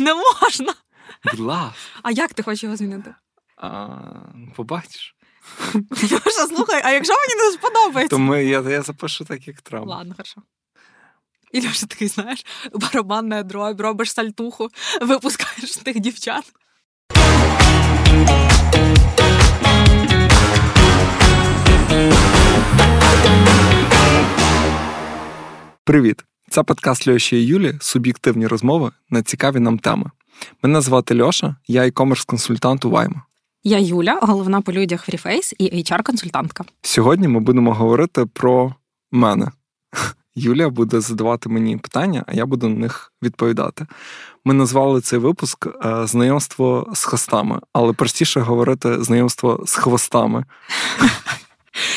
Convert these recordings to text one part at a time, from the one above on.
Не можна. Будь ласка. А як ти хочеш його змінити? А, побачиш. Льоша, слухай, а якщо мені не сподобається? То ми, я, я запишу так, як треба. Ладно, хорошо. І Льоша такий, знаєш, барабанна дробь, робиш сальтуху, випускаєш тих дівчат. Привіт! Це подкаст Льоші і Юлі Суб'єктивні розмови на цікаві нам теми. Мене звати Льоша, я e-commerce консультант у Вайма. Я Юля, головна по людях Фріфейс і HR-консультантка. Сьогодні ми будемо говорити про мене. Юля буде задавати мені питання, а я буду на них відповідати. Ми назвали цей випуск е, Знайомство з хостами, але простіше говорити знайомство з хвостами.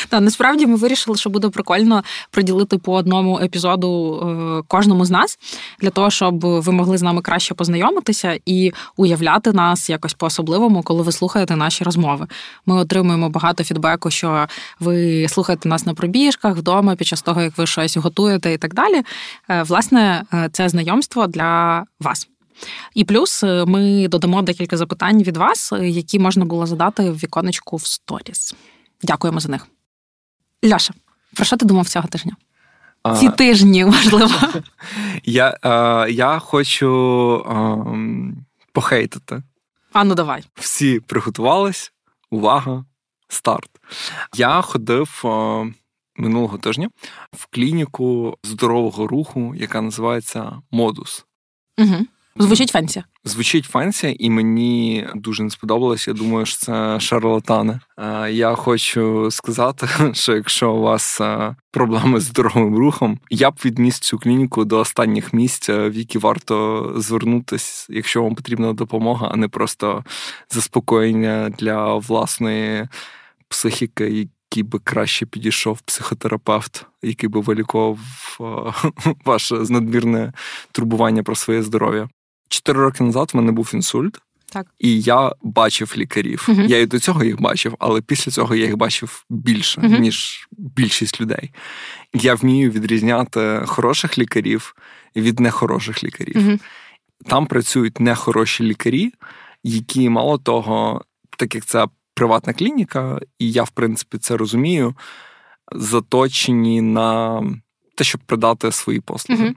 Та насправді ми вирішили, що буде прикольно приділити по одному епізоду е, кожному з нас для того, щоб ви могли з нами краще познайомитися і уявляти нас якось по-особливому, коли ви слухаєте наші розмови. Ми отримуємо багато фідбеку, що ви слухаєте нас на пробіжках вдома під час того, як ви щось готуєте і так далі. Е, власне, е, це знайомство для вас. І плюс ми додамо декілька запитань від вас, які можна було задати в віконечку в сторіс. Дякуємо за них. Льоша, про що ти думав цього тижня? А, Ці тижні, можливо. Я е, я хочу е, похейтити. А ну давай. Всі приготувались. Увага, старт. Я ходив е, минулого тижня в клініку здорового руху, яка називається Модус. Угу. Звучить fancy. Звучить fancy, і мені дуже не сподобалось. Я думаю, що це шарлатани. Я хочу сказати, що якщо у вас проблеми з здоровим рухом, я б відніс цю клініку до останніх місць, в які варто звернутися, якщо вам потрібна допомога, а не просто заспокоєння для власної психіки. Який би краще підійшов психотерапевт, який би вилікував ваше надмірне турбування про своє здоров'я. Чотири роки назад в мене був інсульт, так. і я бачив лікарів. Uh-huh. Я і до цього їх бачив, але після цього я їх бачив більше, uh-huh. ніж більшість людей. Я вмію відрізняти хороших лікарів від нехороших лікарів. Uh-huh. Там працюють нехороші лікарі, які мало того, так як це приватна клініка, і я, в принципі, це розумію, заточені на те, щоб продати свої послуги.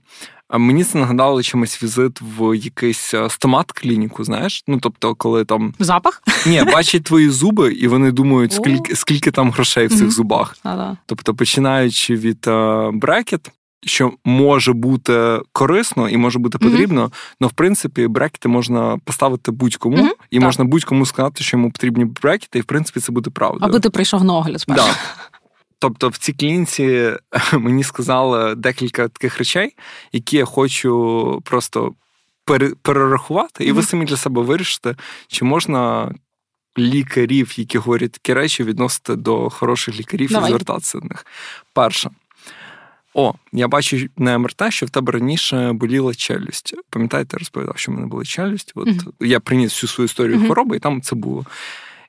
Мені це нагадало чимось візит в якийсь е, стомат-клініку, знаєш? Ну тобто, коли там запах? Ні, бачать твої зуби, і вони думають, скільки скільки там грошей в цих зубах. Тобто, починаючи від е, брекет, що може бути корисно і може бути потрібно, але в принципі брекети можна поставити будь-кому, mm-hmm. і так. можна будь-кому сказати, що йому потрібні брекети, і в принципі це буде правдою. Аби ти прийшов на огляд. Да. Тобто в цій клінці мені сказали декілька таких речей, які я хочу просто перерахувати, і ви самі для себе вирішите, чи можна лікарів, які говорять такі речі, відносити до хороших лікарів Давай. і звертатися до них. Перше. О, я бачу на МРТ, що в тебе раніше боліла челюсть. Пам'ятаєте, я розповідав, що в мене була челюсть. От mm-hmm. я приніс всю свою історію mm-hmm. хвороби, і там це було.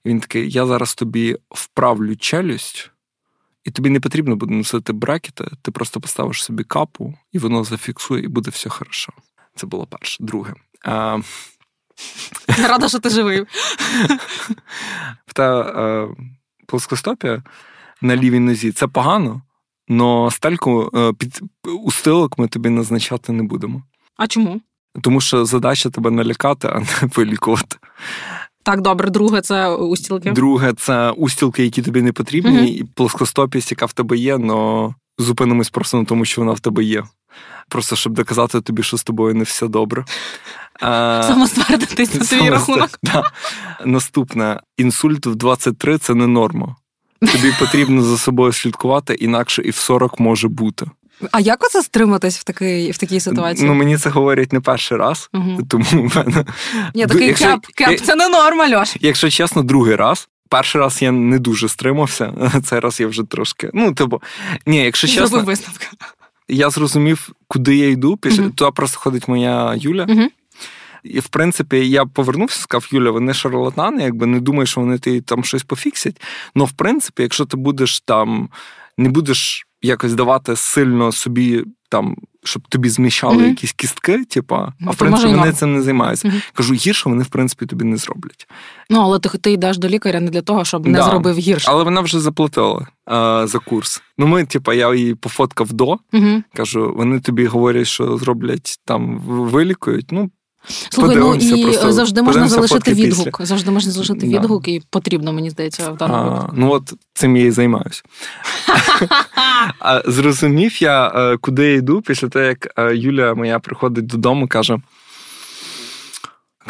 І він такий: я зараз тобі вправлю челюсть. І тобі не потрібно буде носити брекети, ти просто поставиш собі капу, і воно зафіксує, і буде все хорошо. Це було перше. Друге. А... Рада, що ти живий. В Та е, плоскостопія на лівій нозі це погано, але стельку е, під устилок ми тобі назначати не будемо. А чому? Тому що задача тебе налякати, а не вилікувати. Так, добре, друге це устілки. Друге, це устілки, які тобі не потрібні, mm-hmm. і плоскостопість, яка в тебе є, але зупинимось просто на тому, що вона в тебе є. Просто щоб доказати тобі, що з тобою не все добре. Самоствердитись на свій рахунок. Да. Наступне інсульт в 23 це не норма. Тобі потрібно за собою слідкувати, інакше і в 40 може бути. А як оце стриматись в такій в такій ситуації? Ну мені це говорять не перший раз, угу. тому в мене Ні, такий якщо... кеп, кеп, це не норма, Льош. Якщо чесно, другий раз. Перший раз я не дуже стримався, цей раз я вже трошки. Ну, типу, ні, якщо чесно, Зробив висновка. Я зрозумів, куди я йду. Після uh туди просто ходить моя Юля. uh І в принципі я повернувся, сказав, Юля, вони шарлатани, якби не думаю, що вони ти там щось пофіксять. Ну, в принципі, якщо ти будеш там, не будеш якось давати сильно собі там щоб тобі зміщали mm-hmm. якісь кістки, типа, а в принципі вони цим не займаються. Mm-hmm. Кажу, гірше вони в принципі тобі не зроблять. Ну але ти ти йдеш до лікаря не для того, щоб не да. зробив гірше. Але вона вже заплатила а, за курс. Ну ми, типа, я її пофоткав до. Mm-hmm. Кажу, вони тобі говорять, що зроблять там вилікують. Ну Слухай, ну і просто, завжди можна залишити відгук. Після. Завжди можна залишити да. відгук, і потрібно, мені здається, в даному випадку. Ну от цим я і займаюся. Зрозумів я, е, куди я йду після того, як е, Юля моя приходить додому, каже.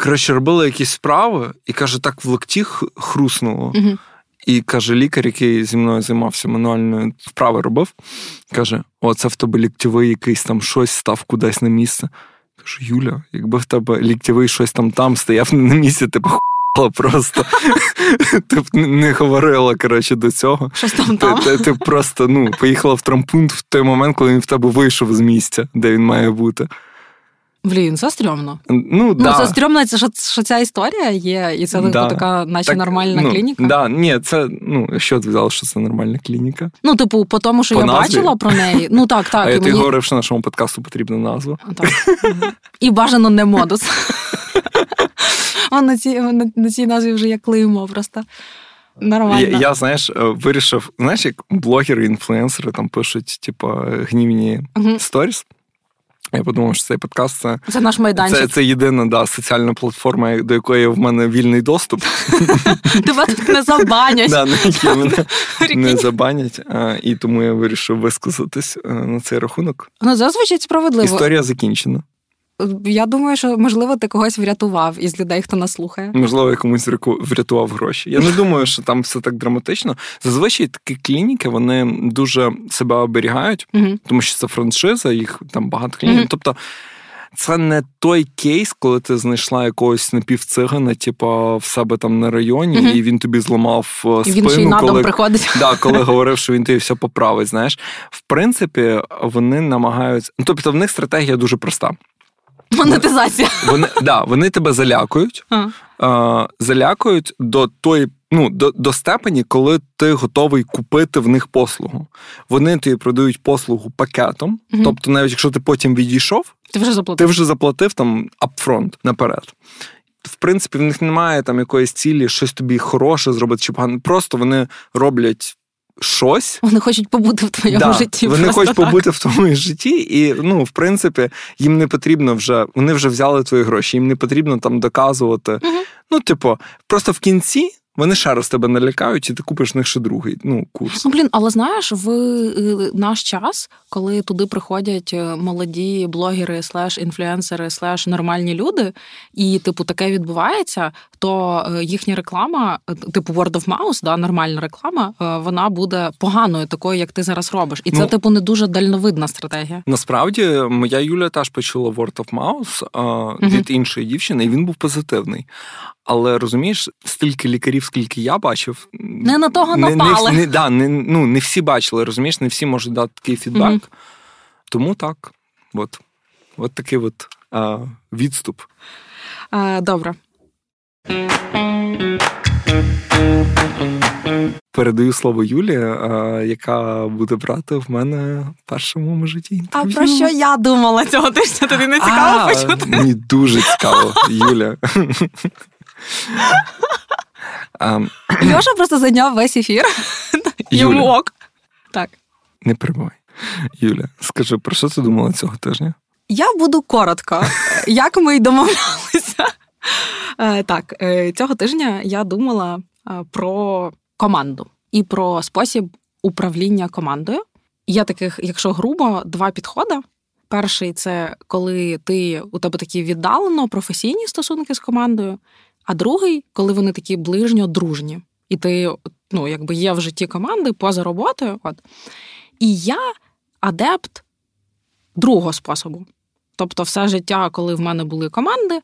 Коротше, робила якісь справи, і каже, так в локті хруснуло. І каже, лікар, який зі мною займався мануальною вправи робив, каже: О, це в тебе ліктєвий якийсь там щось став кудись на місце. Кажу, Юля, якби в тебе ліктєвий щось там там стояв не на місці, ти похуяла просто. Ти б не говорила коротше, до цього. Щось там там. Ти, ти просто ну, поїхала в трампунт в той момент, коли він в тебе вийшов з місця, де він має бути. Блін, це стрьомно. Ну, ну це стрьомно, це що, ця історія є, і це да. така, наче так, нормальна ну, клініка. Да, Ні, це ну що ти взяла, що це нормальна клініка? Ну, типу, по тому, що по я назві? бачила про неї. Ну так, так. А і я мені... ти говорив, що нашому подкасту потрібна назва. Так. І бажано не модус. на цій на цій назві вже як клеймо просто. Нормально. Я, я знаєш, е, вирішив, знаєш, як блогери, інфлюенсери там пишуть, типу, гнівні сторіс. Uh-huh. Я подумав, що цей подкаст це це наш майданчик. Це це єдина да, соціальна платформа, до якої в мене вільний доступ. Тебе тут не забанять. Да, мене не забанять. І тому я вирішив висказатись е, на цей рахунок. Ну, зазвичай справедливо. Історія закінчена. Я думаю, що можливо ти когось врятував із людей, хто нас слухає. Можливо, я комусь врятував гроші. Я не думаю, що там все так драматично. Зазвичай такі клініки вони дуже себе оберігають, uh тому що це франшиза, їх там багато клінік. uh Тобто. Це не той кейс, коли ти знайшла якогось напівцигана, типу, в себе там на районі, uh-huh. і він тобі зламав е, спину, він ще коли приходить. Да, коли говорив, що він тобі все поправить. Знаєш, в принципі, вони намагаються. Ну, тобто, в них стратегія дуже проста. Монетизація. Вони да, вони тебе залякують, а. залякують до той, ну, до до степені, коли ти готовий купити в них послугу. Вони тобі продають послугу пакетом. Угу. Тобто, навіть якщо ти потім відійшов, ти вже заплатив ти вже заплатив там апфронт наперед. В принципі, в них немає там якоїсь цілі, щось тобі хороше зробити чи погано. Просто вони роблять щось. Вони хочуть побути в твоєму да, житті. Вони хочуть так. побути в твоєму житті, і ну, в принципі, їм не потрібно вже, вони вже взяли твої гроші, їм не потрібно там доказувати. Угу. Ну, типу, просто в кінці вони ще раз тебе налякають, і ти купиш в них ще другий ну, курс. Ну, блін, але знаєш, в е, наш час, коли туди приходять е, молоді блогери, слеш інфлюенсери, слеш нормальні люди, і типу таке відбувається, то е, їхня реклама, типу Word of Mouse, да, нормальна реклама, вона буде поганою, такою, як ти зараз робиш. І це, ну, типу, не дуже дальновидна стратегія. Насправді, моя Юля теж почула Word of Mouse а, від іншої дівчини, і він був позитивний. Але розумієш, стільки лікарів, скільки я бачив, не на того напали. Не, не, да, не, ну, не всі бачили, розумієш, не всі можуть дати такий фідбек. mm Тому так, от, от такий от а, відступ. А, Добре. Передаю слово Юлі, яка буде брати в мене в першому житті. інтерв'ю. А про що я думала цього тижня? Тобі не цікаво почути? Мені дуже цікаво, Юля. Льоша просто зайняв весь ефір. Йому ок. Так. Не перебувай. Юля, скажи, про що ти думала цього тижня? Я буду коротко. Як ми й домовлялися. Е, так, е, цього тижня я думала е, про команду і про спосіб управління командою. Є таких, якщо грубо, два підходи. Перший це коли ти у тебе такі віддалено професійні стосунки з командою. А другий, коли вони такі ближньо дружні, і ти ну, якби є в житті команди поза роботою. От. І я адепт другого способу. Тобто, все життя, коли в мене були команди,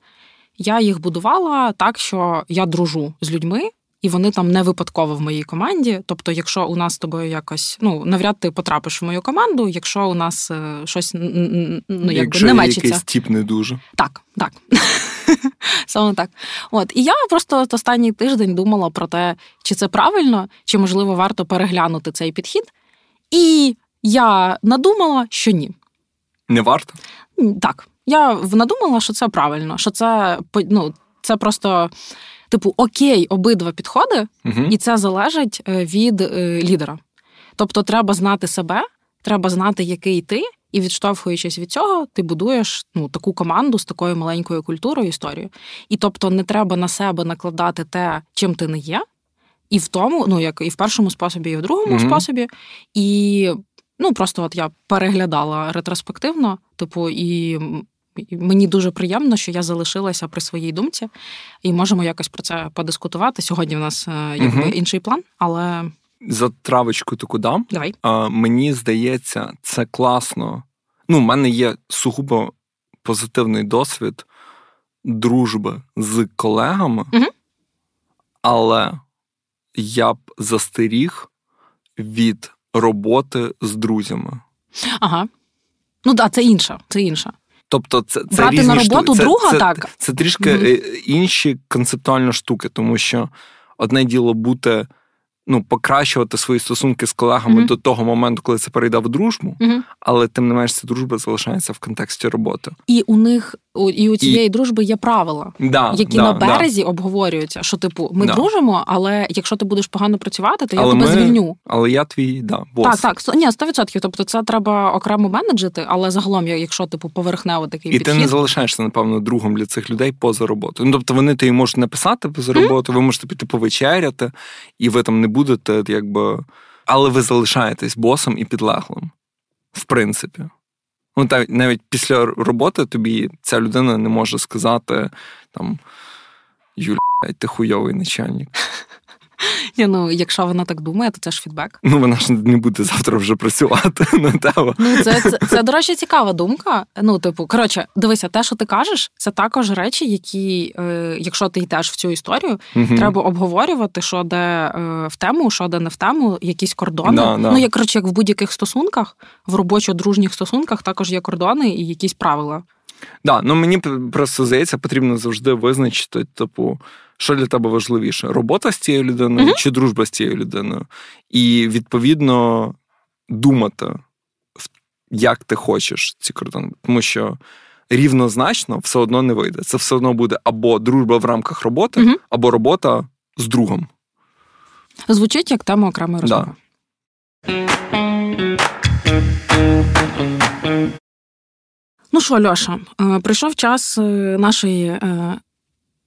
я їх будувала так, що я дружу з людьми, і вони там не випадково в моїй команді. Тобто, якщо у нас з тобою якось ну навряд ти потрапиш в мою команду, якщо у нас е, щось ну, якби якщо не мечиться. якийсь тіп не дуже. Так, так. Саме так. От і я просто останній тиждень думала про те, чи це правильно, чи можливо варто переглянути цей підхід. І я надумала, що ні. Не варто? Так. Я надумала, що це правильно, що це ну, це просто. Типу, окей, обидва підходи, угу. і це залежить е, від е, лідера. Тобто, треба знати себе, треба знати, який ти, і відштовхуючись від цього, ти будуєш ну, таку команду з такою маленькою культурою, історією. І тобто, не треба на себе накладати те, чим ти не є, і в тому, ну як і в першому способі, і в другому mm способі. І ну просто от я переглядала ретроспективно, типу, і. Мені дуже приємно, що я залишилася при своїй думці, і можемо якось про це подискутувати. Сьогодні в нас е, якби uh інший план, але за травочку таку дам. Давай. А, Мені здається, це класно. Ну, в мене є сугубо позитивний досвід дружби з колегами, угу. але я б застеріг від роботи з друзями. Ага. Ну так, це інша, це інша. Тобто, це це Брати різні на роботу штуки. друга, це, так. Це, це трішки mm інші концептуальні штуки, тому що одне діло бути ну, покращувати свої стосунки з колегами mm-hmm. до того моменту, коли це перейде в дружбу, mm-hmm. але тим не менш ця дружба залишається в контексті роботи. І у них і у цієї і... дружби є правила, да, які да, на березі да. обговорюються. Що типу, ми дружимо, але якщо ти будеш погано працювати, то я тебе ми... звільню. Але я твій да, бос. Так, так, ні, 100%. Тобто це треба окремо менеджити, але загалом, якщо типу поверхнево такий і підхід... ти не залишаєшся, напевно, другом для цих людей поза роботою. Ну тобто вони тобі можуть написати поза роботу, mm-hmm. ви можете піти повечеряти, і ви там не будете, якби. Але ви залишаєтесь босом і підлеглим. В принципі. Ну, та навіть після роботи тобі ця людина не може сказати там Юля, ти хуйовий начальник. Ні, ну якщо вона так думає, то це ж фідбек. Ну вона ж не буде завтра вже працювати на тебе. Ну це, це, це, до речі, цікава думка. Ну, типу, коротше, дивися, те, що ти кажеш, це також речі, які, е, якщо ти йдеш в цю історію, угу. треба обговорювати, що де е, в тему, що де не в тему, якісь кордони. Да, да. Ну, як коротше, як в будь-яких стосунках, в робочо-дружніх стосунках також є кордони і якісь правила. Да, ну мені просто здається, потрібно завжди визначити, типу. Що для тебе важливіше? Робота з цією людиною uh-huh. чи дружба з цією людиною? І відповідно думати, як ти хочеш ці кордони. Тому що рівнозначно все одно не вийде. Це все одно буде або дружба в рамках роботи, uh-huh. або робота з другом. Звучить як тема окремої розмови. Да. Ну що, Льоша, е, прийшов час е, нашої е,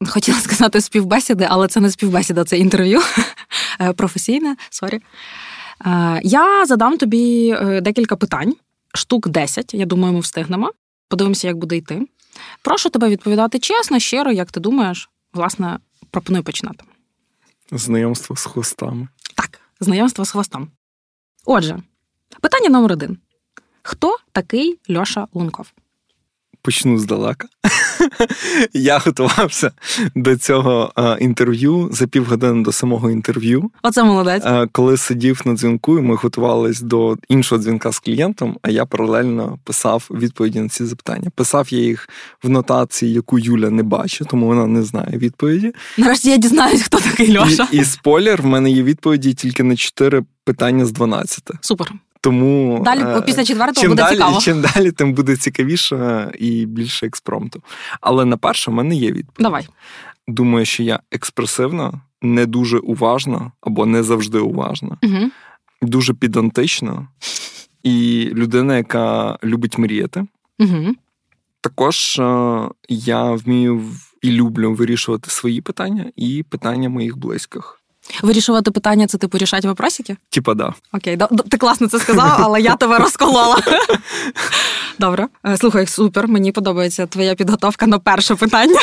хотіла сказати співбесіди, але це не співбесіда, це інтерв'ю е, професійне. Sorry. Е, я задам тобі е, декілька питань, штук 10, Я думаю, ми встигнемо. Подивимося, як буде йти. Прошу тебе відповідати чесно, щиро, як ти думаєш, власне, пропоную починати. Знайомство з хвостами. Так, знайомство з хвостом. Отже, питання номер один: хто такий Льоша Лунков? Почну здалека. Я готувався до цього е, інтерв'ю за півгодини до самого інтерв'ю. Оце молодець. Е, коли сидів на дзвінку, і ми готувалися до іншого дзвінка з клієнтом, а я паралельно писав відповіді на ці запитання. Писав я їх в нотації, яку Юля не бачить, тому вона не знає відповіді. Нарешті я дізнаюсь, хто такий Льоша. І, і спойлер, в мене є відповіді тільки на чотири питання з 12. Супер. Тому далі е, після четвертого чим буде далі, цікаво. Чим далі, тим буде цікавіше і більше експромту. Але на перше в мене є відповідь. Давай. Думаю, що я експресивна, не дуже уважна або не завжди уважна, угу. дуже підантична і людина, яка любить мріяти. Угу. Також е, я вмію і люблю вирішувати свої питання і питання моїх близьких. Вирішувати питання це типу рішати вопросики? Типа, да. Окей, ти класно це сказав, але я тебе розколола. Добре. Е, слухай, супер, мені подобається твоя підготовка на перше питання.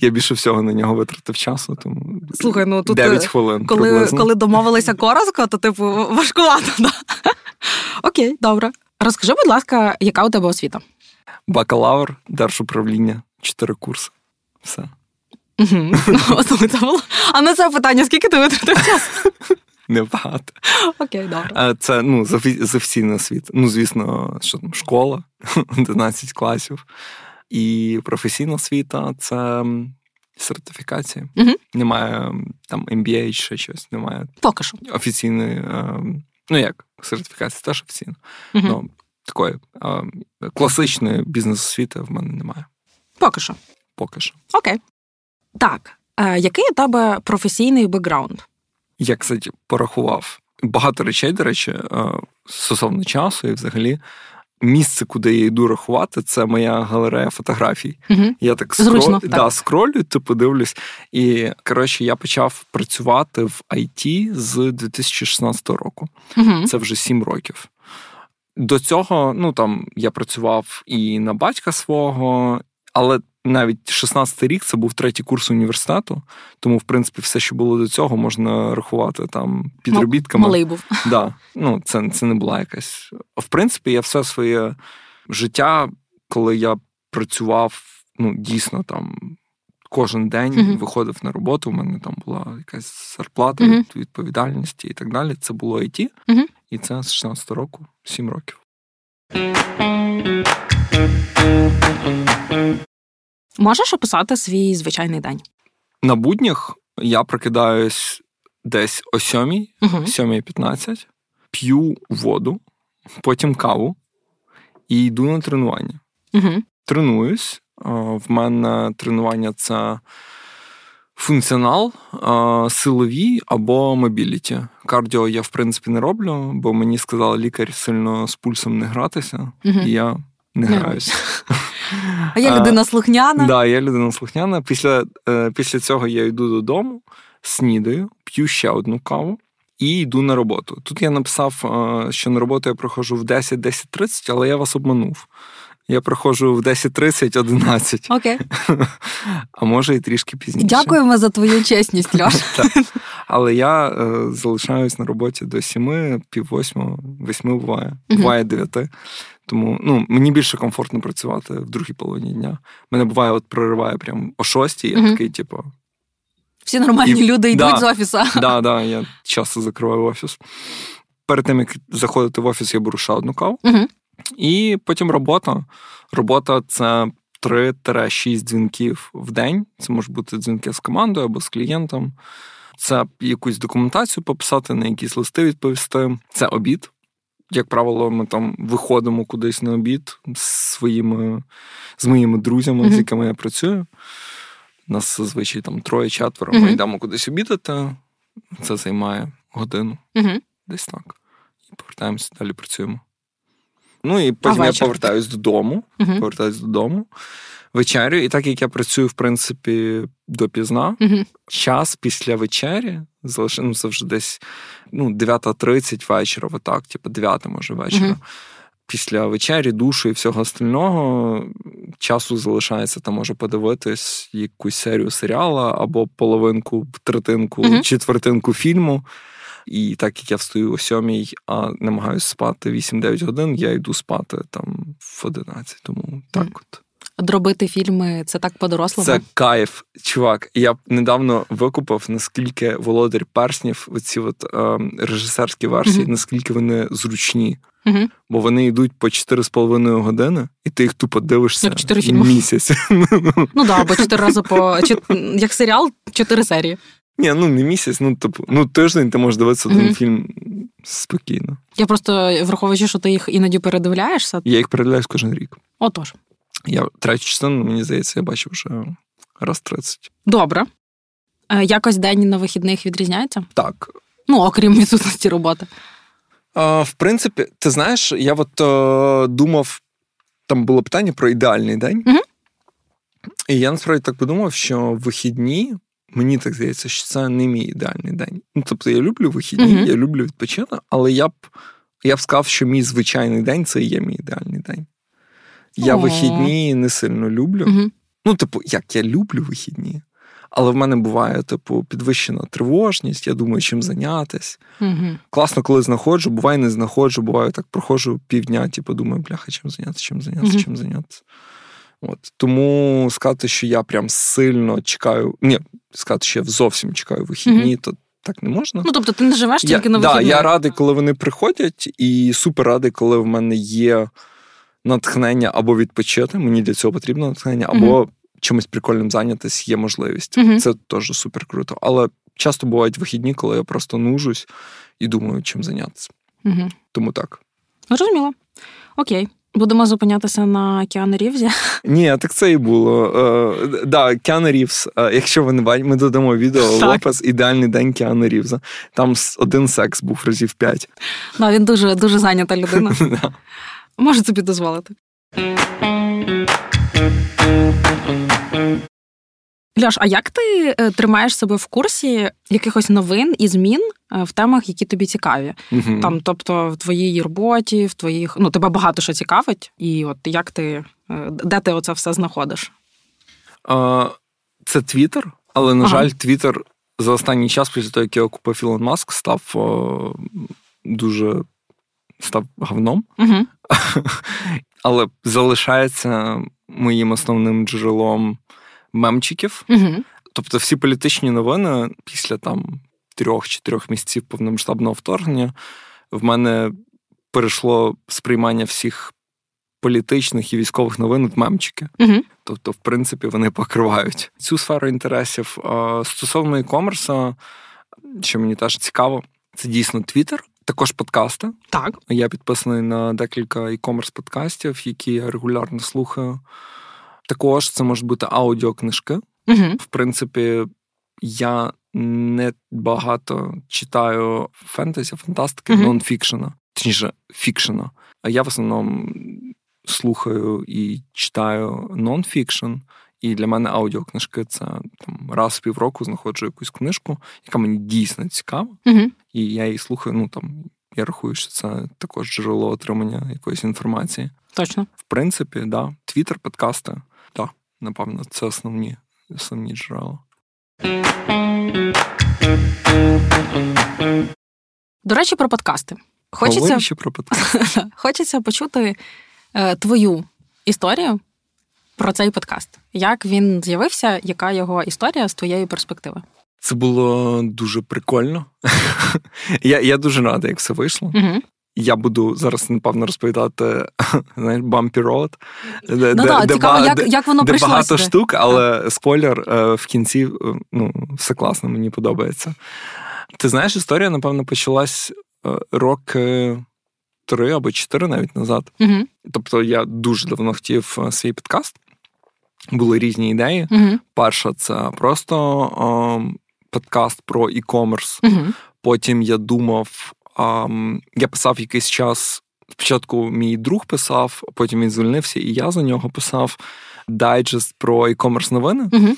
Я більше всього на нього витратив часу, тому Слухай, ну тут 9 хвилин. Коли коли домовилися коротко, то типу важкувато. Да? Окей, добре. Розкажи, будь ласка, яка у тебе освіта? Бакалавр, держуправління, чотири курси. Все. А на це питання, скільки ти витратив часу? Небагато. Окей, добре. Це ну, з офіційний світ. Ну, звісно, що там школа, 11 класів. І професійна освіта це сертифікація. Угу. Немає там MBA чи ще щось. Немає Поки що. офіційної. Ну як, сертифікація теж офіційна. Угу. Ну, такої е, класичної бізнес-освіти в мене немає. Поки що. Поки що. Окей. Так. Е, який у тебе професійний бекграунд? Я, кстати, порахував багато речей, до речі, е, стосовно часу і взагалі. Місце, куди я йду рахувати, це моя галерея фотографій. Угу. Я так, Зручно, скроль, так. Да, скролю, типу дивлюсь. І коротше, я почав працювати в IT з 2016 року. Угу. Це вже сім років. До цього, ну там я працював і на батька свого, але навіть 16-й рік це був третій курс університету. Тому, в принципі, все, що було до цього, можна рахувати там підробітками. Малий був. Да. Ну, це, це не була якась. В принципі, я все своє життя, коли я працював, ну, дійсно там. Кожен день Мгм. виходив на роботу. У мене там була якась зарплата, Мгм. відповідальності і так далі. Це було IT. Мгм. І це з 16 року, 7 років. Можеш описати свій звичайний день? На буднях я прокидаюсь десь о 7, Угу. 7.15, п'ю воду, потім каву і йду на тренування. Угу. Тренуюсь. В мене тренування це функціонал, силові або мобіліті. Кардіо я, в принципі, не роблю, бо мені сказали лікар сильно з пульсом не гратися, Угу. і я не граюся. А я людина слухняна. Да, я людина слухняна. Після, е, після цього я йду додому, снідаю, п'ю ще одну каву і йду на роботу. Тут я написав, е, що на роботу я прохожу в 10-10.30, але я вас обманув. Я приходжу в 10.30, 11, Окей. а може і трішки пізніше. Дякуємо за твою чесність, Льош. Але я е, залишаюсь на роботі до 7, пів восьмого, восьми буває, буває 9. Тому ну, мені більше комфортно працювати в другій половині дня. Мене буває, от прориває прям о 6, я такий, типу, Всі нормальні І- люди да. йдуть з офіса. да, да, я часто закриваю офіс. Перед тим, як заходити в офіс, я беру ще одну каву. І потім робота. Робота це 3-6 дзвінків в день. Це може бути дзвінки з командою або з клієнтом. Це якусь документацію пописати, на якісь листи відповісти. Це обід. Як правило, ми там виходимо кудись на обід з своїми з моїми друзями, Мгм. з якими я працюю. Нас зазвичай там троє-четверо. Ми йдемо кудись обідати. Це займає годину, Угу. десь так. І повертаємося, далі працюємо. Ну і потім я повертаюсь додому Угу. повертаюсь додому, вечерю. І так як я працюю, в принципі, допізна, Угу. час після вечері залишив, ну, це вже десь ну, 9.30 вечора, отак, типу 9 може вечора. Мгм. Після вечері, душу і всього остального часу залишається там, може подивитись якусь серію серіала або половинку, третинку, четвертинку фільму. І так як я встаю о сьомій, а намагаюся спати 8-9 годин, я йду спати там в 11. Тому так от. Дробити фільми це так по-дорослому. Це кайф, чувак. Я недавно викупив, наскільки володар перснів, оці от е, режисерські версії, Мгм. наскільки вони зручні. Угу. Бо вони йдуть по 4,5 години, і ти їх тупо дивишся Як чотири фільми. місяць. Ну да, бо чотири рази по як серіал, чотири серії. Ні, ну не місяць, ну типу, ну тиждень ти можеш дивитися один фільм спокійно. Я просто враховуючи, що ти їх іноді передивляєшся. Я їх передивляюсь кожен рік. Отож. Я третю частину, мені здається, я бачив вже раз 30. Добре. Е, Якось день на вихідних відрізняється? Так. Ну, окрім відсутності роботи. А, в принципі, ти знаєш, я от е, думав, там було питання про ідеальний день. Мгм. І я насправді так подумав, що вихідні, мені так здається, що це не мій ідеальний день. Ну, тобто я люблю вихідні, Мгм. я люблю відпочити, але я б, я б сказав, що мій звичайний день це і є мій ідеальний день. Я О. вихідні не сильно люблю. Угу. Ну, типу, як я люблю вихідні, але в мене буває, типу, підвищена тривожність, я думаю, чим зайнятись. Угу. Класно, коли знаходжу, буває, не знаходжу, буває так проходжу півдня, типу, думаю, бляха, чим зайнятися, чим зайнятися, чим зайнятися. От. Тому сказати, що я прям сильно чекаю, ні, сказати, що я зовсім чекаю вихідні, то так не можна. Ну, тобто ти не живеш я, тільки на да, вихідних. я радий, коли вони приходять, і супер радий, коли в мене є натхнення або відпочити. Мені для цього потрібно натхнення, або чимось прикольним зайнятися є можливість. Мгм. Це теж супер круто. Але часто бувають вихідні, коли я просто нужусь і думаю, чим зайнятися. Тому так. Зрозуміло. Окей. Будемо зупинятися на Кіану Рівзі. Ні, так це і було. Е, да, Кіану Рівз. Е, якщо ви не бачите, ми додамо відео Лопес ідеальний день Кіану Рівза. Там один секс був разів п'ять. Да, він дуже дуже зайнята людина. Може собі дозволити. Льош, а як ти е, тримаєш себе в курсі якихось новин і змін е, в темах, які тобі цікаві? Угу. Там, тобто, в твоїй роботі, в твоїх ну тебе багато що цікавить, і от як ти е, де ти оце все знаходиш? А, Це Твіттер, але на ага. жаль, Твіттер за останній час, після того, як його купив Ілон Маск, став о, дуже став говном. Угу. Але залишається моїм основним джерелом мемчиків. Угу. Тобто, всі політичні новини після там трьох-чотирьох місяців повномасштабного вторгнення в мене перейшло сприймання всіх політичних і військових новин в мемчики. Угу. Тобто, в принципі, вони покривають цю сферу інтересів. Стосовно e-commerce, що мені теж цікаво, це дійсно Твіттер. Також подкасти. Так. Я підписаний на декілька e-commerce подкастів, які я регулярно слухаю. Також це можуть бути аудіокнижки. Угу. В принципі, я не багато читаю фентезі, фантастики, угу. нонфікшена, точніше, фікшена. А я в основному слухаю і читаю нонфікшн. І для мене аудіокнижки це там раз в півроку знаходжу якусь книжку, яка мені дійсно цікава, угу. і я її слухаю. Ну там я рахую, що це також джерело отримання якоїсь інформації. Точно, в принципі, да. Твіттер, подкасти, так, напевно, це основні, основні джерела. До речі, про подкасти. Хочеться про подкасти. Хочеться почути е, твою історію про цей подкаст. Як він з'явився, яка його історія з твоєї перспективи? Це було дуже прикольно. Я я дуже радий, як все вийшло. Угу. Я буду зараз, напевно, розповідати знаєш, Bumpy Road, де, ну, де, цікаво, де, як, як воно де багато сюди. штук, але так. спойлер е, в кінці е, ну, все класно, мені подобається. Ти знаєш, історія, напевно, почалась е, роки три або чотири навіть назад. Угу. Тобто я дуже давно хотів свій підкаст. Були різні ідеї. Угу. Перша це просто о, подкаст про e-commerce. Угу. Потім я думав, я писав якийсь час. Спочатку мій друг писав, потім він звільнився, і я за нього писав дайджест про e-commerce новини угу.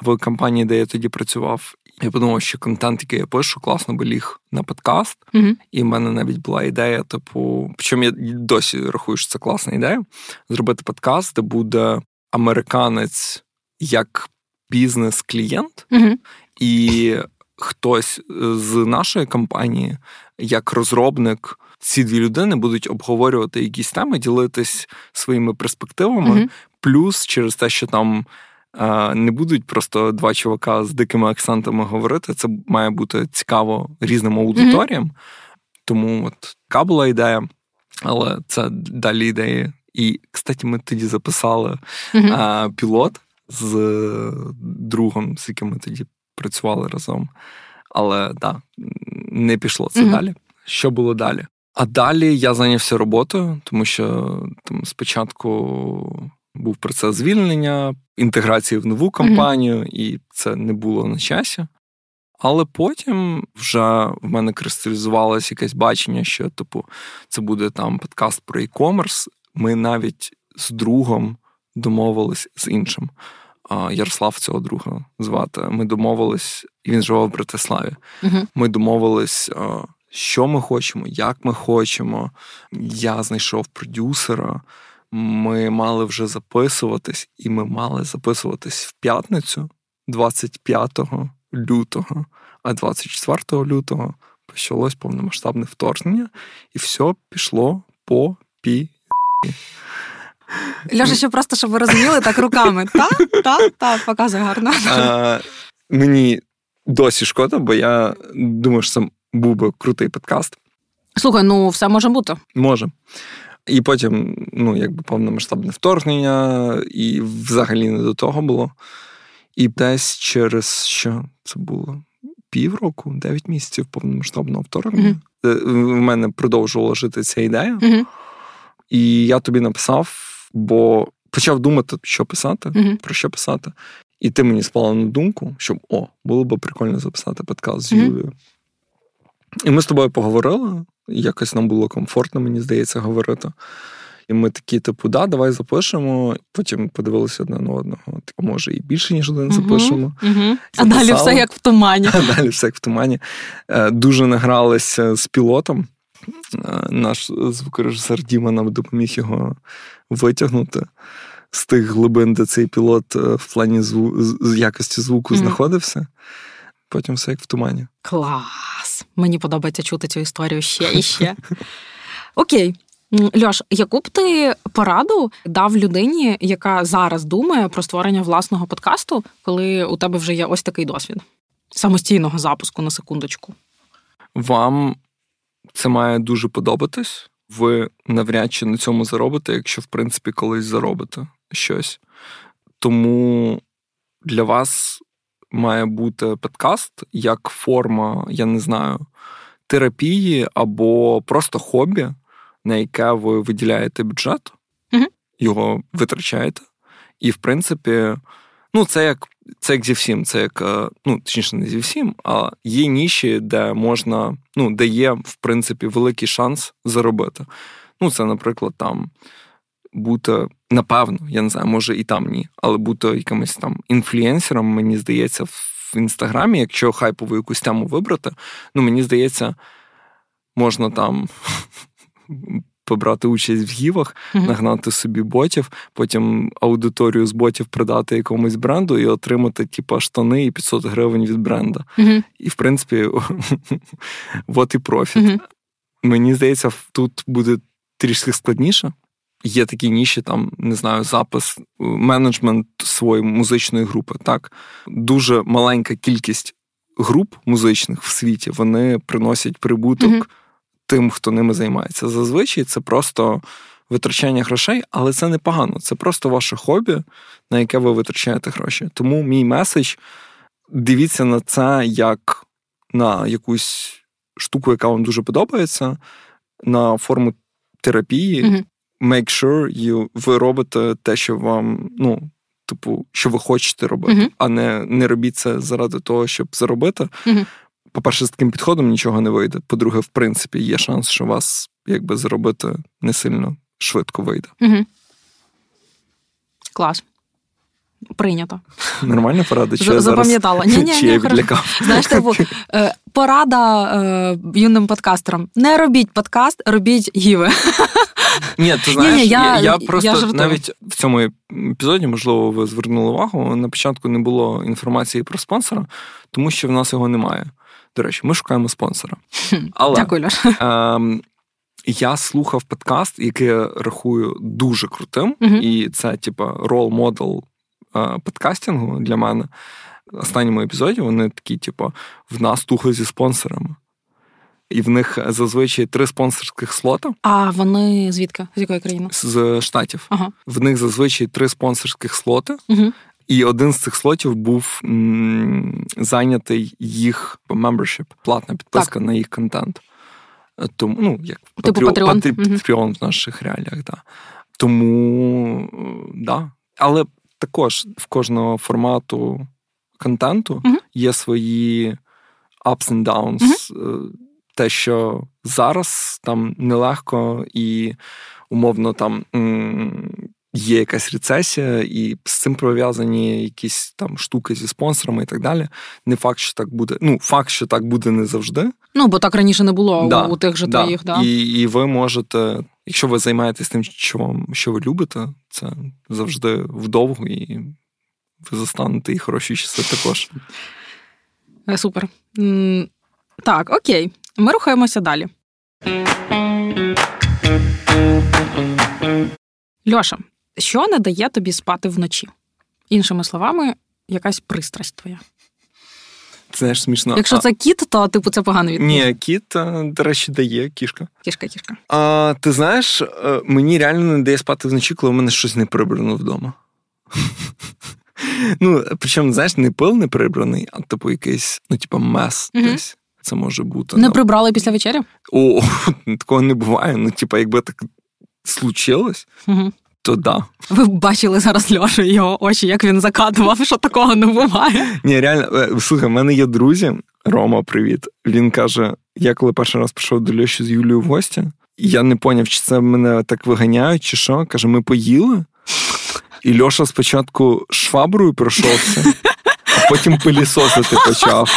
в компанії, де я тоді працював. Я подумав, що контент, який я пишу, класно би ліг на подкаст. uh І в мене навіть була ідея, типу, причому я досі рахую, що це класна ідея, зробити подкаст, де буде американець як бізнес-клієнт, uh і хтось з нашої компанії, як розробник. Ці дві людини будуть обговорювати якісь теми, ділитись своїми перспективами, uh плюс через те, що там не будуть просто два чувака з дикими акцентами говорити. Це має бути цікаво різним аудиторіям. Mm-hmm. Тому от така була ідея, але це далі ідеї. І, кстати, ми тоді записали mm-hmm. а, пілот з другом, з яким ми тоді працювали разом. Але так, не пішло це mm-hmm. далі. Що було далі? А далі я зайнявся роботою, тому що там спочатку був процес звільнення, інтеграції в нову компанію, mm-hmm. і це не було на часі. Але потім вже в мене кристалізувалося якесь бачення, що типу це буде там подкаст про e-commerce. Ми навіть з другом домовились з іншим. Ярослав цього друга звати. Ми домовились, і він живе в Братиславі. Uh-huh. Ми домовились, що ми хочемо, як ми хочемо. Я знайшов продюсера ми мали вже записуватись, і ми мали записуватись в п'ятницю, 25 лютого, а 24 лютого почалось повномасштабне вторгнення, і все пішло по пі. Льоша, ще просто, щоб ви розуміли, так руками. Та, та, та, показує гарно. А, Мені досі шкода, бо я думаю, що це був би крутий подкаст. Слухай, ну все може бути. Може. І потім, ну, якби повномасштабне вторгнення, і взагалі не до того було. І десь через що це було півроку, дев'ять місяців повномасштабного вторгнення. Mm-hmm. В мене продовжувала жити ця ідея. Mm-hmm. І я тобі написав, бо почав думати, що писати, Мгм. про що писати. І ти мені спала на думку, що о, було б прикольно записати подкаст з Мгм. Юлією. І ми з тобою поговорили. Якось нам було комфортно, мені здається, говорити. І ми такі, типу, да, давай запишемо. Потім подивилися одне на одного. Типу, може, і більше, ніж один запишемо. Угу. А далі все як в тумані. А далі все як в тумані. Дуже награлися з пілотом. Е, Наш звукорежисер Діма нам допоміг його витягнути з тих глибин, де цей пілот е, в плані зву... з- якості звуку Мгм. знаходився. Потім все як в тумані. Клас! Мені подобається чути цю історію ще і ще. Окей. Льош, яку б ти пораду дав людині, яка зараз думає про створення власного подкасту, коли у тебе вже є ось такий досвід самостійного запуску на секундочку? Вам це має дуже подобатись. Ви навряд чи на цьому заробите, якщо, в принципі, колись заробите щось. Тому для вас має бути подкаст як форма, я не знаю, терапії або просто хобі, на яке ви виділяєте бюджет, Мгм. його витрачаєте. І, в принципі, ну, це як це як зі всім, це як, е, ну, точніше, не зі всім, а є ніші, де можна, ну, де є, в принципі, великий шанс заробити. Ну, це, наприклад, там бути, напевно, я не знаю, може і там ні, але бути якимось там інфлюенсером, мені здається, в інстаграмі, якщо хайпову якусь тему вибрати, ну, мені здається, можна там. Побрати участь в гівах, Мгм. нагнати собі ботів, потім аудиторію з ботів продати якомусь бренду і отримати, типа, штани і 500 гривень від бренда. Мгм. І, в принципі, от і профіт. Мені здається, тут буде трішки складніше. Є такі ніші, там, не знаю, запис, е, менеджмент своєї музичної групи. Так, дуже маленька кількість груп музичних в світі вони приносять прибуток Мгм. Тим, хто ними займається. Зазвичай це просто витрачання грошей, але це непогано. Це просто ваше хобі, на яке ви витрачаєте гроші. Тому мій меседж дивіться на це як на якусь штуку, яка вам дуже подобається, на форму терапії. Мгм. Make sure you, ви робите те, що вам, ну, типу, що ви хочете робити, Мгм. а не, не робіть це заради того, щоб заробити. Мгм. По-перше, з таким підходом нічого не вийде. По-друге, в принципі, є шанс, що вас якби заробити не сильно швидко вийде. Мгм. Клас. Прийнято. Нормальна порада? Чи я запам'ятала. Чи я відлякав? Знаєш, типу, е, порада е, юним подкастерам: не робіть подкаст, робіть гіви. Ні, ти знаєш, Ні-ні, я, я- я я просто жартую. навіть в цьому епізоді, можливо, ви звернули увагу. На початку не було інформації про спонсора, тому що в нас його немає. До речі, ми шукаємо спонсора. Але Дякую, Льош. ем, я слухав подкаст, який я рахую дуже крутим, Мгм. і це, типа, рол-модел е, подкастингу для мене. В останньому епізоді вони такі, типу, в нас тухли зі спонсорами. І в них зазвичай три спонсорських слота А вони звідки? З якої країни? з штатів. Ага. В них зазвичай три спонсорських слоти, Угу. І один з цих слотів був м, зайнятий їх membership, платна підписка на їх контент. Е, Тому, ну, як Типу патрі- Мгм. В наших реаліях, да. Тому, е, да. Але також в кожного формату контенту Мгм. є свої ups and downs. Е, Те, що зараз там нелегко і умовно там є якась рецесія, і з цим пов'язані якісь там штуки зі спонсорами і так далі. Не факт, що так буде. Ну, факт, що так буде не завжди. Ну, бо так раніше не було Да, у, у тих же да. твоїх, да. І, і ви можете, якщо ви займаєтесь тим, що вам що ви любите, це завжди вдовго, і ви застанете і хороші часи також. Е, Супер. Так, окей. Ми рухаємося далі. Льоша, що не дає тобі спати вночі? Іншими словами, якась пристрасть твоя. Це знаєш, смішно. Якщо А, це кіт, то типу це погано відповідь. Ні, кіт, е, до речі, дає кішка. Кішка, кішка. А ти знаєш, е, мені реально не дає спати вночі, коли в мене щось не прибрано вдома. Ну, причому, знаєш, не пил не прибраний, а типу якийсь, ну, типу, мес десь. Це може бути. Не ну, прибрали після вечері? О, такого не буває. Ну, типу, якби так случилось, Угу. То да. Ви бачили зараз Льошу його очі, як він закатував, що такого не буває. Ні, реально, е, слухай, в мене є друзі, Рома, привіт. Він каже: я коли перший раз прийшов до Льоші з Юлією в гості, я не поняв, чи це мене так виганяють, чи що. Каже, ми поїли. І Льоша спочатку шваброю пройшовся, а потім пилісосити почав.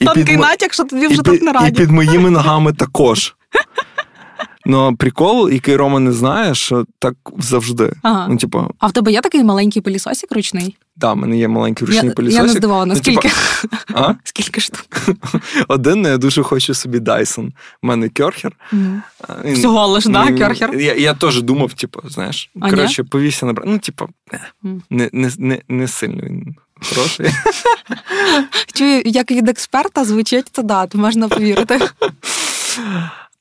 Тонкий натяк, що тобі вже тут не і під моїми ногами також. Ну, прикол, який Рома не знає, що так завжди. Ага. Ну, типу, А в тебе є такий маленький пилісосик ручний? да, в мене є маленький ручний я, пилісосик. я не здивована, Ну, типу, скільки? А? скільки штук? Один, я дуже хочу собі Dyson. У мене кьорхер. Він- Всього лиш, да, кьорхер? Я, я теж думав, типу, знаєш, А, коротше, повівся на Ну, типу, е, не, не, не, не сильно він хороший. Чую, як від експерта звучить, то да, можна повірити.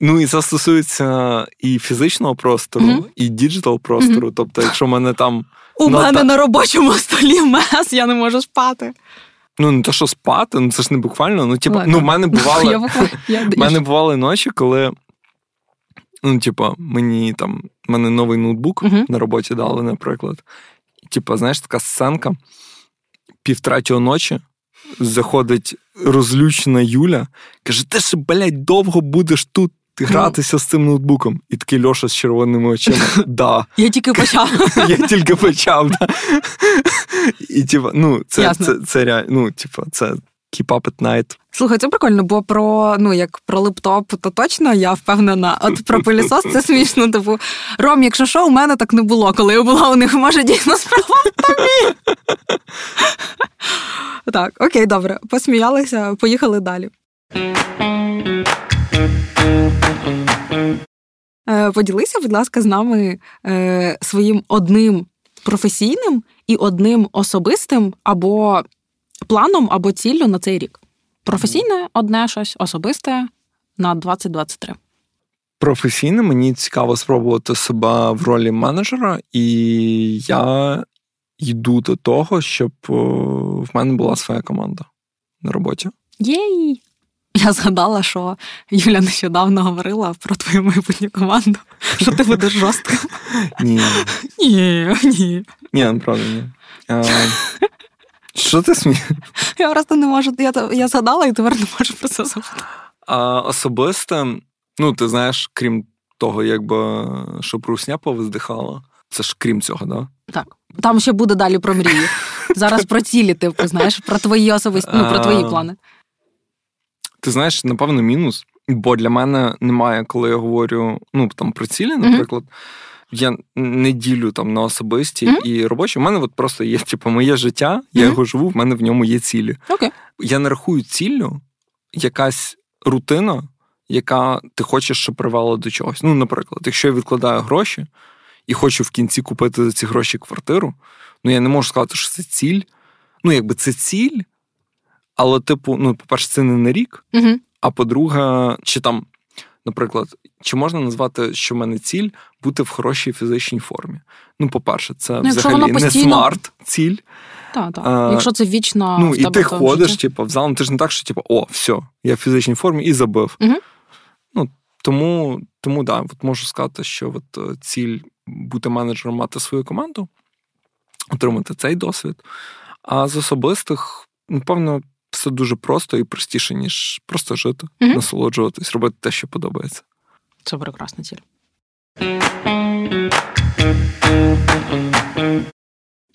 Ну і це стосується і фізичного простору, Мгм. і digital простору. Тобто, якщо в мене там, У Ну, мене та- на робочому столі mess, я не можу спати. ну не то, що спати, ну це ж не буквально. Ну, типу, Ладно. ну, в мене бували, в мене бували ночі, коли. Ну, типу, мені там мене новий ноутбук Мгм. на роботі дали, наприклад. І, типу, знаєш, така сценка півтретього ночі заходить розлючена Юля, каже: ти ще, блядь, довго будеш тут. Гратися з цим ноутбуком. І такий Льоша з червоними очима. Да. Я тільки почав. Я тільки почав. Да. І типу, ну, це, це, це реально, ну, типу, це keep up at night. Слухай, це прикольно, бо про ну як про лептоп, то точно я впевнена. От про пилісос це смішно. Типу, Ром, якщо що, у мене так не було. Коли я була у них, може дійсно справа в тобі. Так, окей, добре, посміялися, поїхали далі. Е, Поділися, будь ласка, з нами е, своїм одним професійним і одним особистим або планом, або ціллю на цей рік. Професійне одне щось, особисте на 2023. Професійно мені цікаво спробувати себе в ролі менеджера, і я йду до того, щоб в мене була своя команда на роботі. Єй! Я згадала, що Юля нещодавно говорила про твою майбутню команду, що ти будеш жорстким. Ні, Ні, ні. ні, насправді ні. А, що ти смієш? Я просто не можу. Я, я згадала і тепер не можу про це забути. А особисте, ну, ти знаєш, крім того, якби щоб русня повиздихала, це ж крім цього, да? Так. Там ще буде далі про мрії. Зараз про цілі, типу, знаєш, про твої особисті, ну, про твої плани. Ти знаєш, напевно, мінус, бо для мене немає, коли я говорю ну, там, про цілі, наприклад. Я не ділю там на особисті Мгм. і робочі. У мене от просто є типу, моє життя, я Мгм. його живу, в мене в ньому є цілі. Окей. Я не рахую ціллю якась рутина, яка ти хочеш, щоб привела до чогось. Ну, наприклад, якщо я відкладаю гроші і хочу в кінці купити за ці гроші квартиру, ну я не можу сказати, що це ціль. Ну, якби це ціль, але, типу, ну, по-перше, це не на рік. Угу. А по-друге, чи там, наприклад, чи можна назвати, що в мене ціль бути в хорошій фізичній формі? Ну, по-перше, це якщо взагалі вона не смарт ціль. Так, так. А, Якщо це вічно. ну, і ти ходиш, типу, в зал, ну, ти ж не так, що типу, о, все, я в фізичній формі і забив. Мгм. Ну, тому, тому да, от можу сказати, що от е, ціль бути менеджером, мати свою команду, отримати цей досвід. А з особистих, напевно, все дуже просто і простіше, ніж просто жити, Мгм. насолоджуватись, робити те, що подобається. Це прекрасна ціль.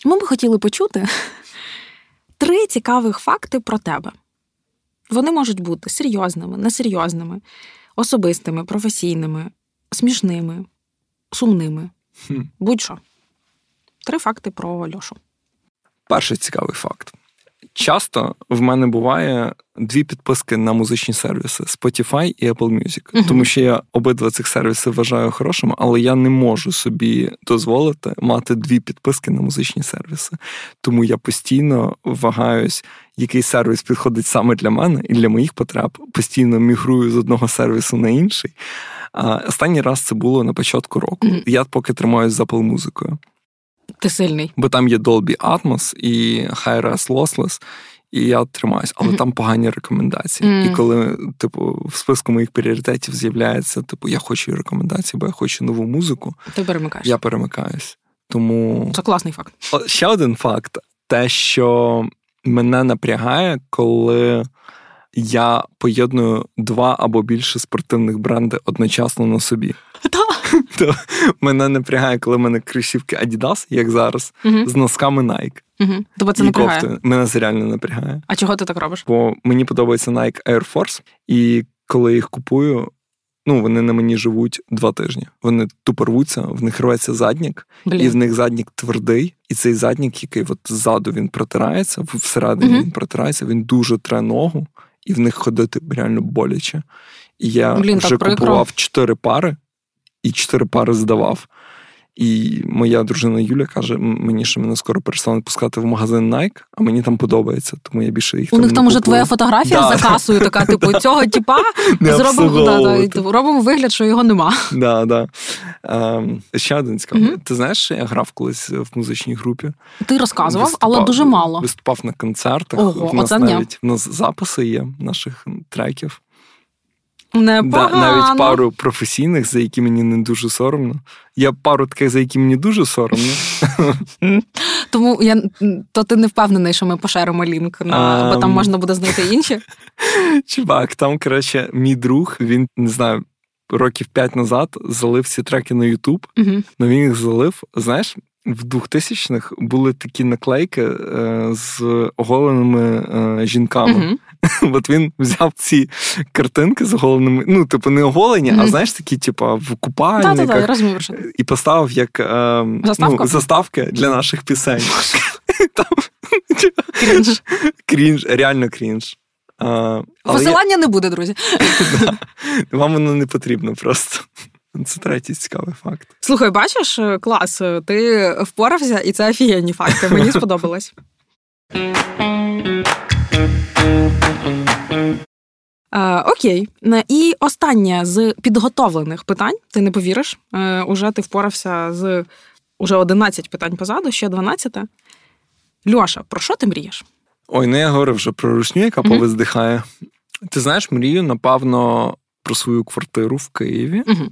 Ми би хотіли почути три цікавих факти про тебе. Вони можуть бути серйозними, несерйозними, особистими, професійними, смішними, сумними. Хм. Будь-що. Три факти про Льошу. Перший цікавий факт. Часто в мене буває дві підписки на музичні сервіси Spotify і Apple Music. Мгм. Тому що я обидва цих сервіси вважаю хорошими, але я не можу собі дозволити мати дві підписки на музичні сервіси. Тому я постійно вагаюсь, який сервіс підходить саме для мене і для моїх потреб. Постійно мігрую з одного сервісу на інший. А останній раз це було на початку року. Мгм. Я поки тримаюсь з Apple музикою Ти сильний. бо там є Dolby Atmos і Hi-Res Lossless, І я тримаюсь, але mm-hmm. там погані рекомендації. Mm-hmm. І коли, типу, в списку моїх пріоритетів з'являється, типу, я хочу рекомендації, бо я хочу нову музику. Ти перемикаєш. Я перемикаюсь. Тому це класний факт. Ще один факт: те, що мене напрягає, коли я поєдную два або більше спортивних бренди одночасно на собі. То мене напрягає, коли в мене кросівки Adidas, як зараз, з носками Nike. Угу. Тобто це і напрягає? кофти. Мене це реально напрягає. А чого ти так робиш? Бо мені подобається Nike Air Force, і коли їх купую, ну вони на мені живуть два тижні. Вони тупо рвуться, в них рветься заднік, Блін. і в них заднік твердий. І цей заднік, який от ззаду він протирається, всередині угу. він протирається, він дуже тре ногу, і в них ходити реально боляче. І я Блін, вже купував чотири пари і чотири пари здавав. І моя дружина Юля каже мені, що мене скоро перестануть пускати в магазин Nike, а мені там подобається, тому я більше їх У там них там уже твоя фотографія да. за касою, така, типу, цього типа зробимо да, да, робимо вигляд, що його нема. Да, да. Um, ще один цікавий. Mm-hmm. Ти знаєш, що я грав колись в музичній групі? Ти розказував, виступав, але дуже мало. Виступав на концертах. Ого, У нас навіть у нас записи є наших треків. Непогано. Да, навіть пару професійних, за які мені не дуже соромно. Я пару таких, за які мені дуже соромно. Тому я то ти не впевнений, що ми пошеримо лінк, на, бо там можна буде знайти інші. Чувак, там, коротше, мій друг, він не знаю. Років п'ять назад залив ці треки на Ютуб, але uh він їх залив. Знаєш, в 2000-х були такі наклейки е, з оголеними е, жінками. Uh-huh. От він взяв ці картинки з оголеними, ну, типу, не оголені, mm-hmm. а знаєш, такі, типу, в купальниках. І поставив як е, ну, заставки для наших пісень. Крінж. Крінж, реально крінж. А, Посилання я... не буде, друзі. Вам воно не потрібно просто. Це третій цікавий факт. Слухай, бачиш, клас, ти впорався, і це офігенні факти. Мені сподобалось. Е, окей. І останнє з підготовлених питань. Ти не повіриш. Е, уже ти впорався з уже 11 питань позаду, ще 12. Льоша, про що ти мрієш? Ой, ну я говорив вже про рушню, яка mm-hmm. повиздихає. Ти знаєш, мрію, напевно, про свою квартиру в Києві. Mm-hmm.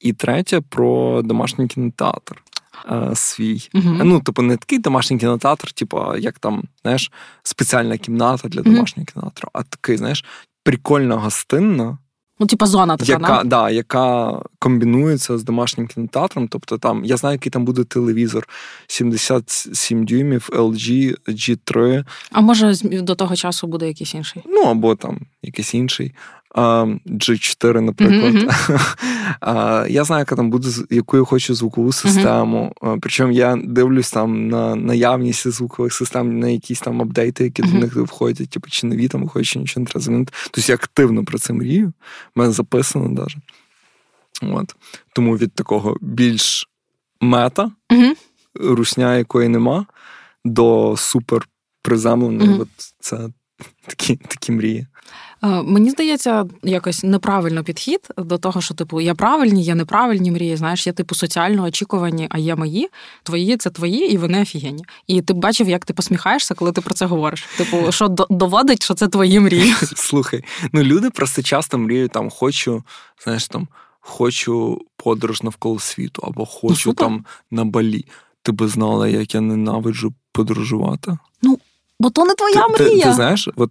І третє про домашній кінотеатр. Е, свій. Uh-huh. Ну, типу, не такий домашній кінотеатр, типу, як там, знаєш, спеціальна кімната для домашнього uh-huh. кінотеатру, а такий, знаєш, прикольна гостинна. Ну, типа зона така, яка, да, яка комбінується з домашнім кінотеатром. Тобто там, я знаю, який там буде телевізор 77 дюймів, LG, G3. А може до того часу буде якийсь інший? Ну, або там якийсь інший. G4, наприклад. Mm-hmm. Я знаю, яка там буде, яку я хочу звукову систему. Mm-hmm. Причому я дивлюсь там на наявність звукових систем, на якісь там апдейти, які mm-hmm. до них входять, типу, чи нові там виходять, чи нічого не треба замінити. Тобто я активно про це мрію. У мене записано навіть. От. Тому від такого більш мета, русня, якої нема, до супер приземленої. От це такі, такі мрії. Е, мені здається, якось неправильно підхід до того, що типу є правильні, є неправильні мрії. Знаєш, є типу соціально очікувані, а є мої. Твої це твої, і вони офігенні. І ти бачив, як ти посміхаєшся, коли ти про це говориш. Типу, що доводить, що це твої мрії. Слухай, ну люди просто часто мріють там, хочу, знаєш, там хочу подорож навколо світу, або хочу ну, там на балі. Ти би знала, як я ненавиджу подорожувати. Ну, Бо то не твоя ти, мрія. Ти, ти знаєш, от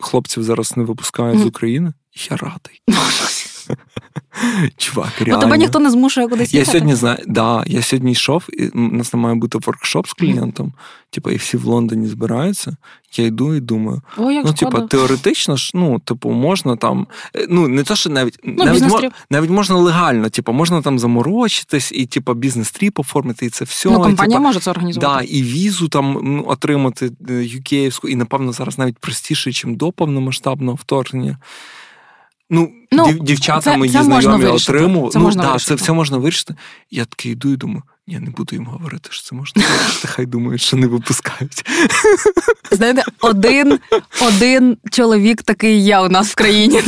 хлопців зараз не випускають mm. з України. Я радий. Чувак, реально. Бо тебе ніхто не змушує кудись їхати? Я сьогодні знаю, да, я сьогодні йшов, і у нас не має бути воркшоп з клієнтом. Типу, і всі в Лондоні збираються. Я йду і думаю. О, як ну, типу, теоретично ж, ну, типу, можна там. Е, ну, не те, що навіть ну, навіть, мож, навіть можна легально, типу, можна там заморочитись, і типу, business trip оформити, і це все. Ну, компанія типу, може це організувати. Да, І візу там ну, отримати юкеївську, і, напевно, зараз навіть простіше, ніж до повномасштабного вторгнення. Ну, ну дівчата це, мої це знайомі отримували. Це, ну, можна да, це все можна вирішити. Я такий йду і думаю, я не буду їм говорити, що це можна вирішити, хай думають, що не випускають. Знаєте, один один чоловік такий є у нас в країні.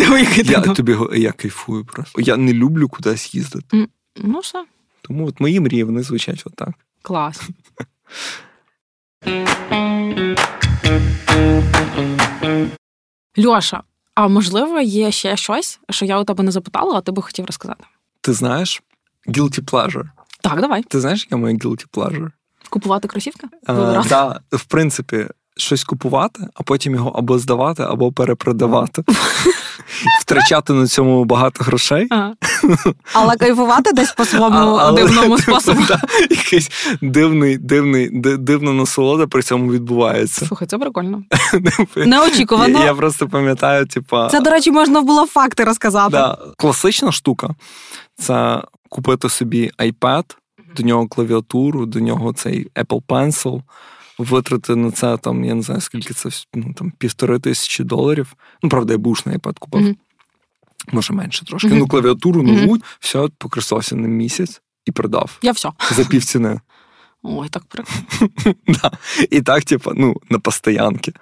Я тобі я кайфую просто. Я не люблю кудись їздити. Ну, все. Тому от мої мрії вони звучать отак. Клас. Льоша, а можливо, є ще щось, що я у тебе не запитала, а ти би хотів розказати? Ти знаєш guilty pleasure? Так, давай. Ти знаєш, яке моє guilty pleasure? Купувати кросівки? Так, да, в принципі, щось купувати, а потім його або здавати, або перепродавати. Втрачати на цьому багато грошей. Але кайфувати десь по своєму дивному способу. Якийсь дивний, дивний, дивна насолода при цьому відбувається. Слухай, це прикольно. Неочікувано. Я, я просто пам'ятаю, типа. Це, до речі, можна було факти розказати. Да, Класична штука це купити собі iPad, до нього клавіатуру, до нього цей Apple Pencil витрати на це там, я не знаю, скільки це ну, там півтори тисячі доларів. Ну, правда, я бушний iPad купив. Mm-hmm. Може менше трошки. Mm-hmm. Ну, клавіатуру нову, mm-hmm. все, покористався на місяць і продав. Я все. За півціни. Ой, так прикольно. да. І так, типу, ну, на постоянки.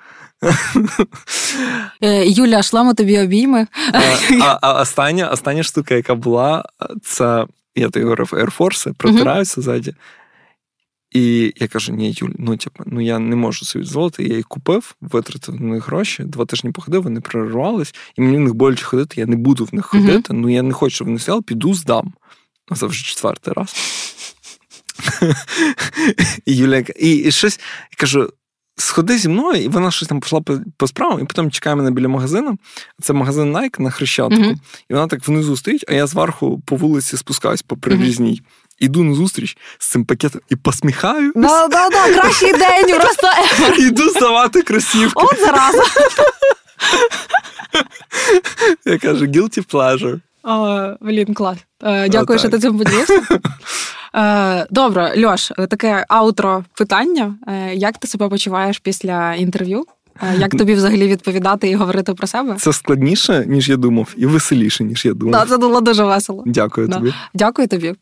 Е, Юля, шлемо тобі обійми. А а остання остання штука, яка була, це я тобі говорив Air Force, протираюся ззаді. І я кажу: ні, Юль, ну типу, ну я не можу собі дозволити. Я їх купив, витратив на них гроші. Два тижні походив, вони прорвались, і мені в них боляче ходити. Я не буду в них ходити. Mm-hmm. Ну я не хочу, щоб вони стояли, піду, здам. Ну, це вже четвертий раз. І Юля і, і щось я кажу: сходи зі мною, і вона щось там пішла по, по справам, і потім чекає мене біля магазину. Це магазин Nike на Хрещатику. Mm-hmm. І вона так внизу стоїть, а я зверху по вулиці спускаюсь по прирізній. Mm-hmm. Іду на зустріч з цим пакетом і посміхаю. Да, да, да, кращий день просто Іду здавати кросівки. От зараза. Я кажу, guilty pleasure. О, Блін, клас. Е, дякую, О, що ти цим поділився. Е, добре, Льош, таке аутро питання. Е, як ти себе почуваєш після інтерв'ю? Як тобі взагалі відповідати і говорити про себе? Це складніше, ніж я думав, і веселіше, ніж я думав. Да, Це було дуже весело. Дякую да. тобі. Дякую тобі.